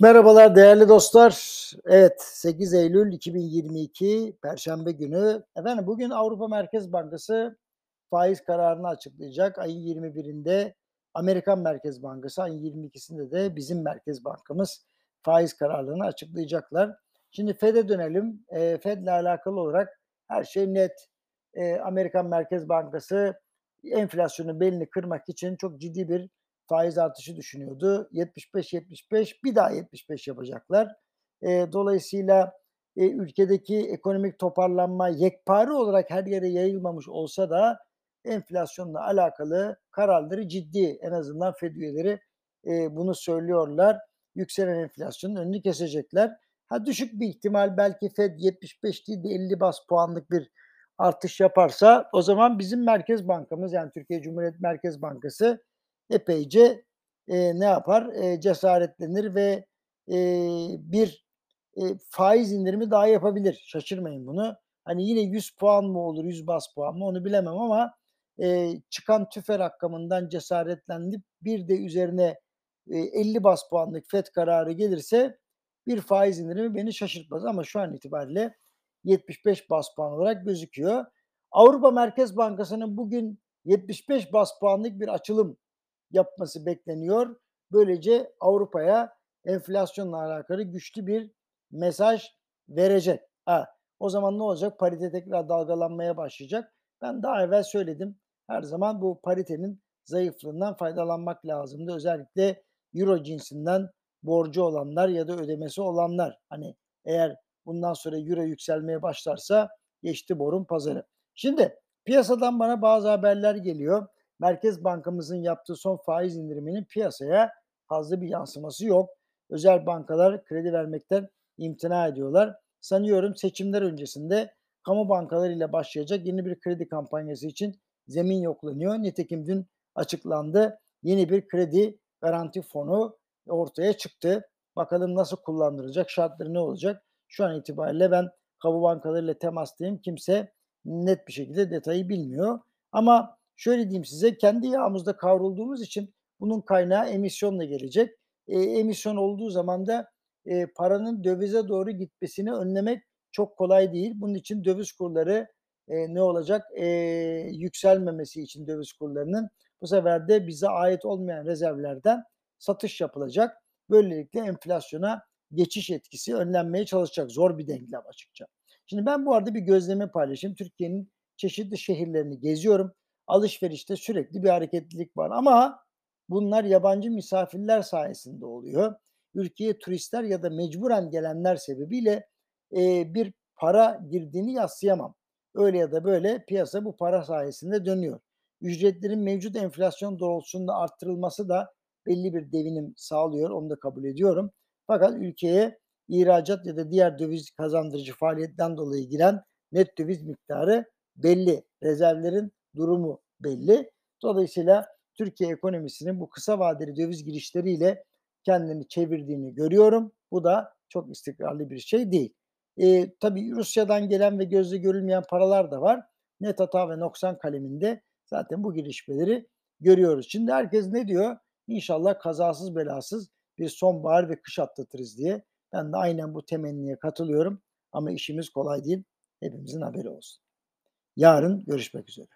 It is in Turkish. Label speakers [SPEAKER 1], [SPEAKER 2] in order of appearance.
[SPEAKER 1] Merhabalar değerli dostlar. Evet 8 Eylül 2022 Perşembe günü. Efendim bugün Avrupa Merkez Bankası faiz kararını açıklayacak. Ayın 21'inde Amerikan Merkez Bankası, ayın 22'sinde de bizim Merkez Bankamız faiz kararlarını açıklayacaklar. Şimdi Fed'e dönelim. E, Fed'le alakalı olarak her şey net. E, Amerikan Merkez Bankası enflasyonu belini kırmak için çok ciddi bir faiz artışı düşünüyordu. 75-75 bir daha 75 yapacaklar. E, dolayısıyla e, ülkedeki ekonomik toparlanma yekpare olarak her yere yayılmamış olsa da enflasyonla alakalı kararları ciddi. En azından Fed üyeleri e, bunu söylüyorlar. Yükselen enflasyonun önünü kesecekler. Ha düşük bir ihtimal belki Fed 75 değil de 50 bas puanlık bir artış yaparsa o zaman bizim Merkez Bankamız yani Türkiye Cumhuriyet Merkez Bankası epeyce e, ne yapar? E, cesaretlenir ve e, bir e, faiz indirimi daha yapabilir. Şaşırmayın bunu. Hani yine 100 puan mı olur, 100 bas puan mı onu bilemem ama e, çıkan tüfe rakamından cesaretlenip bir de üzerine e, 50 bas puanlık FED kararı gelirse bir faiz indirimi beni şaşırtmaz ama şu an itibariyle 75 bas puan olarak gözüküyor. Avrupa Merkez Bankası'nın bugün 75 bas puanlık bir açılım yapması bekleniyor. Böylece Avrupa'ya enflasyonla alakalı güçlü bir mesaj verecek. Ha, o zaman ne olacak? Parite tekrar dalgalanmaya başlayacak. Ben daha evvel söyledim. Her zaman bu paritenin zayıflığından faydalanmak lazımdı. Özellikle euro cinsinden borcu olanlar ya da ödemesi olanlar. Hani eğer bundan sonra euro yükselmeye başlarsa geçti borun pazarı. Şimdi piyasadan bana bazı haberler geliyor. Merkez Bankamızın yaptığı son faiz indiriminin piyasaya fazla bir yansıması yok. Özel bankalar kredi vermekten imtina ediyorlar. Sanıyorum seçimler öncesinde kamu bankalarıyla başlayacak yeni bir kredi kampanyası için zemin yoklanıyor. Nitekim dün açıklandı. Yeni bir kredi garanti fonu ortaya çıktı. Bakalım nasıl kullandıracak, şartları ne olacak? Şu an itibariyle ben kamu bankalarıyla temastayım. Kimse net bir şekilde detayı bilmiyor. Ama şöyle diyeyim size kendi yağımızda kavrulduğumuz için bunun kaynağı emisyonla gelecek. E, emisyon olduğu zaman da e, paranın dövize doğru gitmesini önlemek çok kolay değil. Bunun için döviz kurları e, ne olacak? E, yükselmemesi için döviz kurlarının bu sefer de bize ait olmayan rezervlerden satış yapılacak. Böylelikle enflasyona geçiş etkisi önlenmeye çalışacak. Zor bir denklem açıkça. Şimdi ben bu arada bir gözleme paylaşayım. Türkiye'nin çeşitli şehirlerini geziyorum alışverişte sürekli bir hareketlilik var ama bunlar yabancı misafirler sayesinde oluyor. Ülkeye turistler ya da mecburen gelenler sebebiyle e, bir para girdiğini yassıyamam. Öyle ya da böyle piyasa bu para sayesinde dönüyor. Ücretlerin mevcut enflasyon doğrultusunda arttırılması da belli bir devinim sağlıyor. Onu da kabul ediyorum. Fakat ülkeye ihracat ya da diğer döviz kazandırıcı faaliyetten dolayı giren net döviz miktarı belli. Rezervlerin durumu belli. Dolayısıyla Türkiye ekonomisinin bu kısa vadeli döviz girişleriyle kendini çevirdiğini görüyorum. Bu da çok istikrarlı bir şey değil. E, tabii Rusya'dan gelen ve gözle görülmeyen paralar da var. Net hata ve noksan kaleminde zaten bu gelişmeleri görüyoruz. Şimdi herkes ne diyor? İnşallah kazasız belasız bir sonbahar ve kış atlatırız diye. Ben de aynen bu temenniye katılıyorum. Ama işimiz kolay değil. Hepimizin haberi olsun. Yarın görüşmek üzere.